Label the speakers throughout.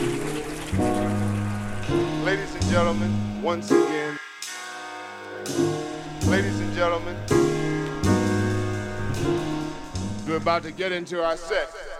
Speaker 1: Ladies and gentlemen, once again, ladies and gentlemen, we're about to get into our set.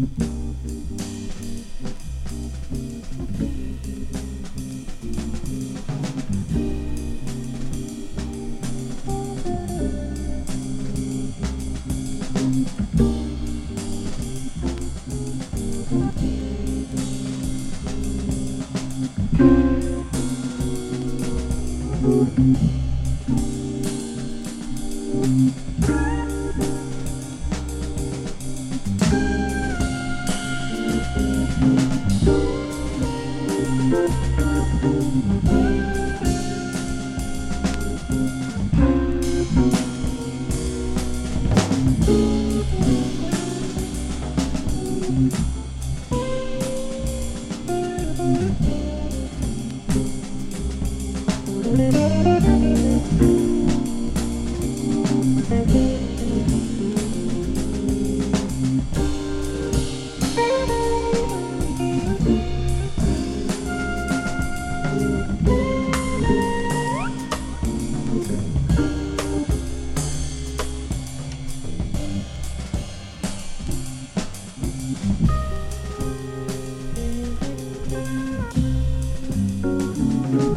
Speaker 2: Thank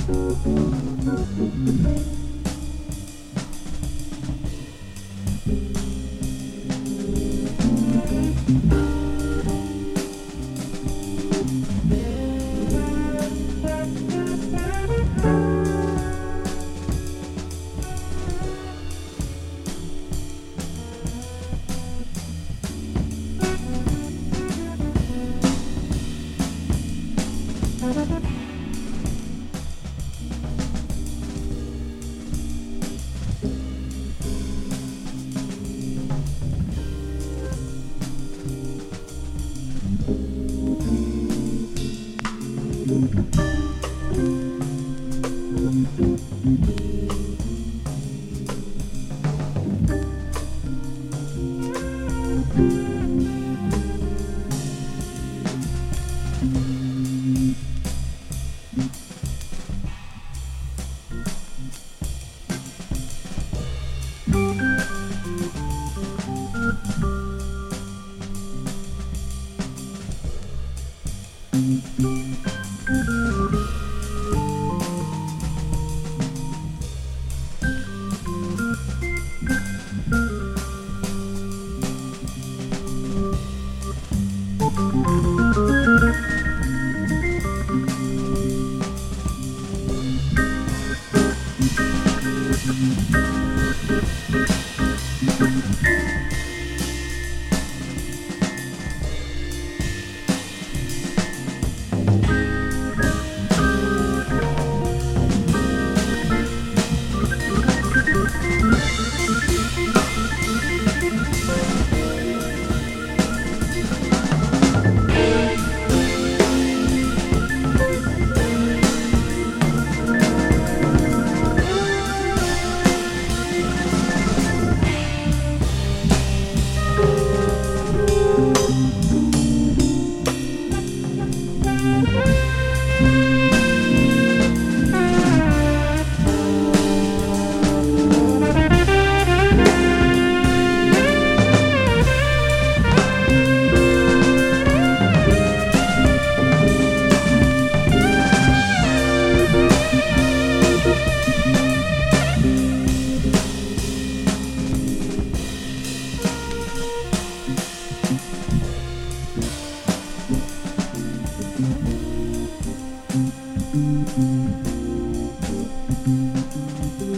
Speaker 2: Thank you.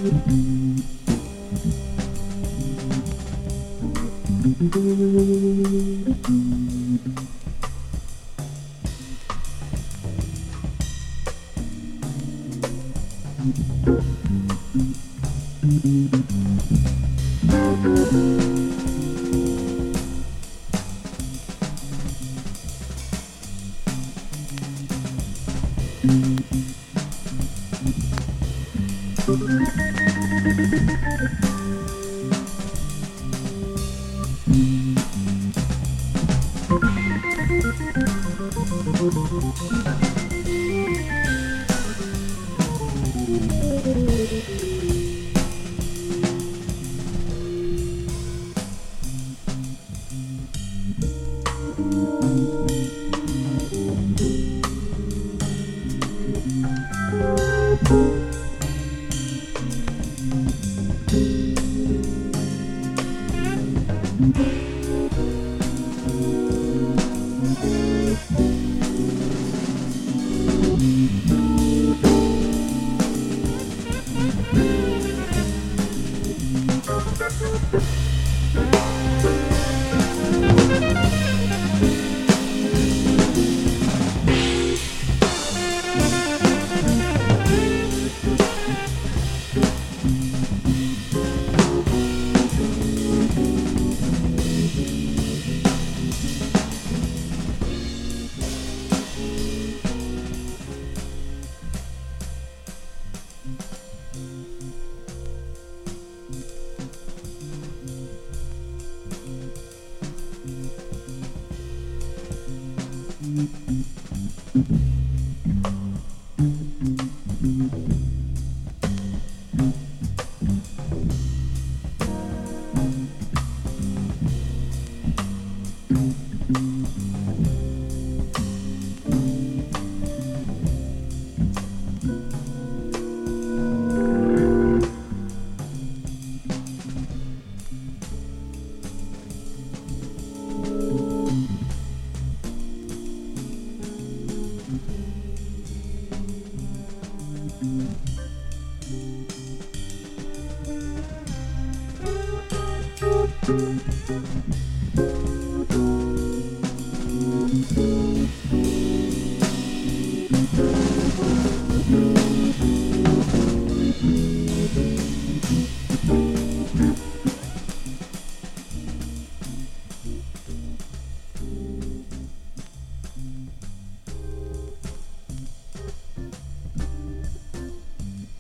Speaker 2: Thank you.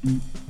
Speaker 2: Mm-hmm.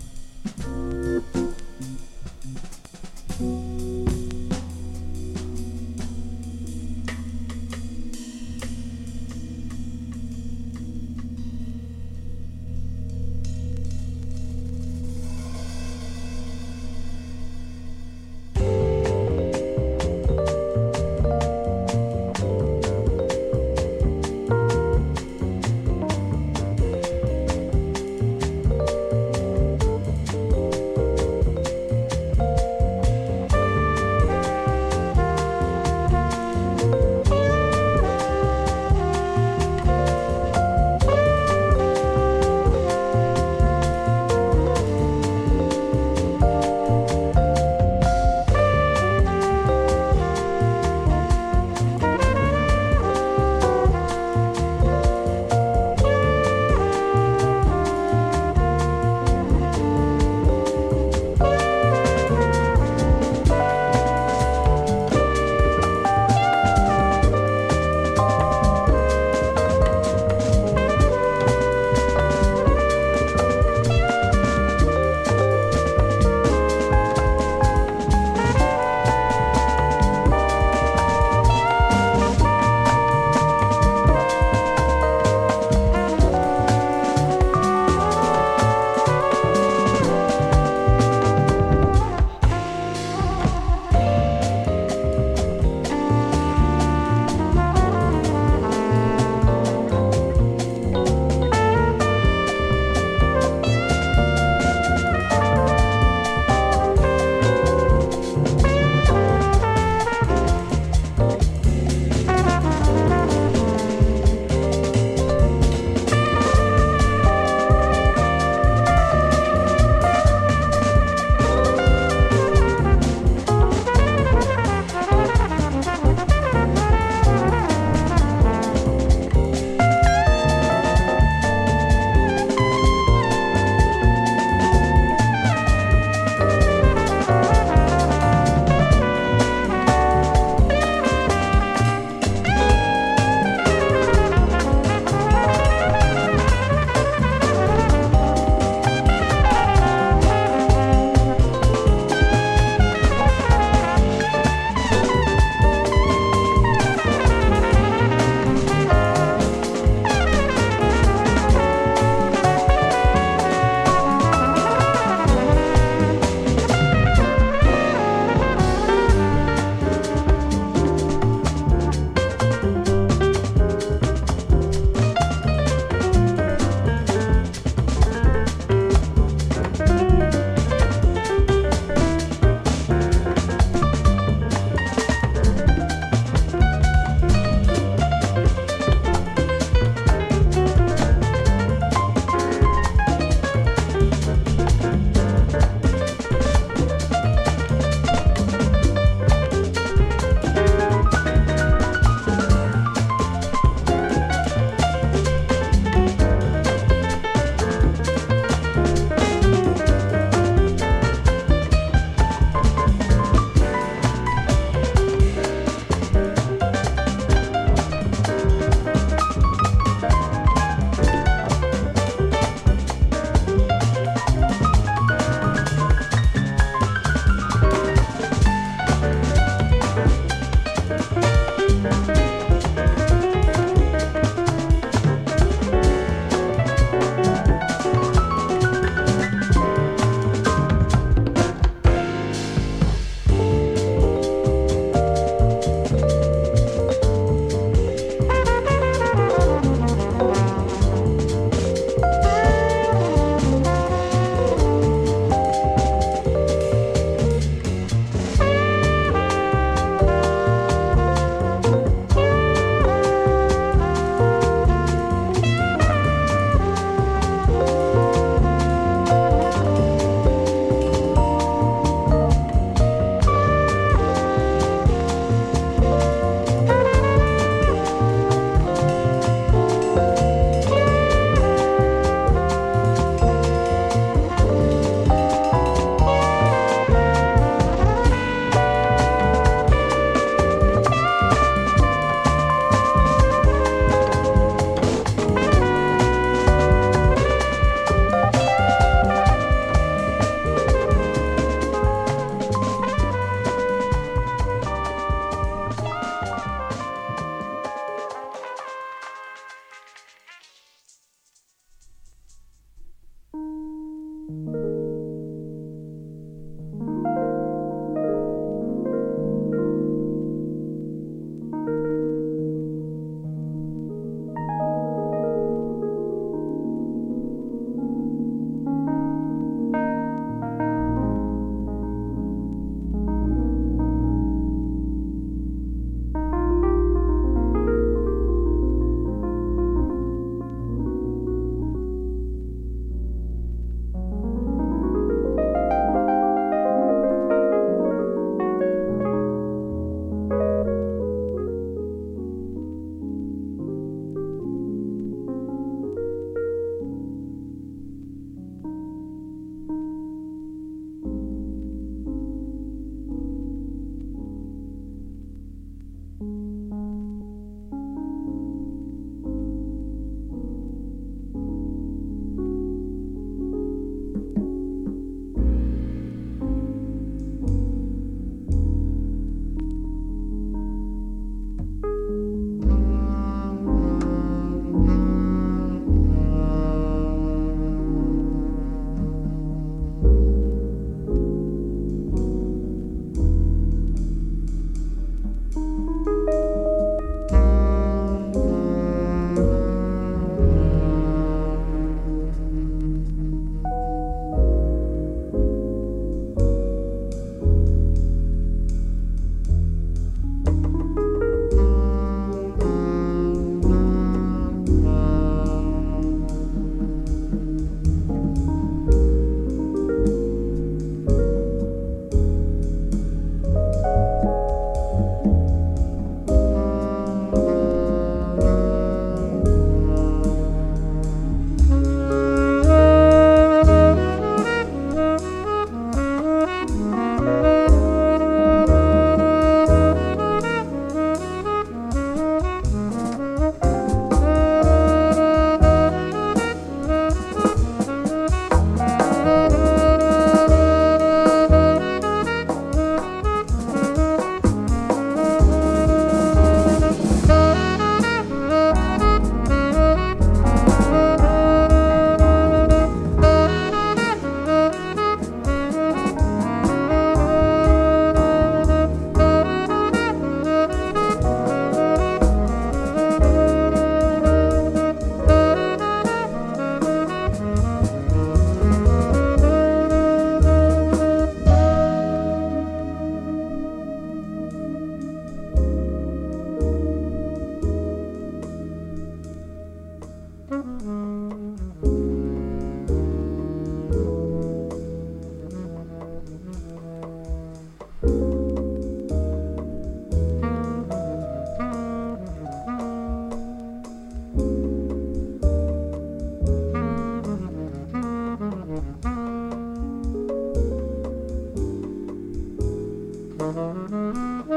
Speaker 2: Thank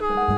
Speaker 2: you.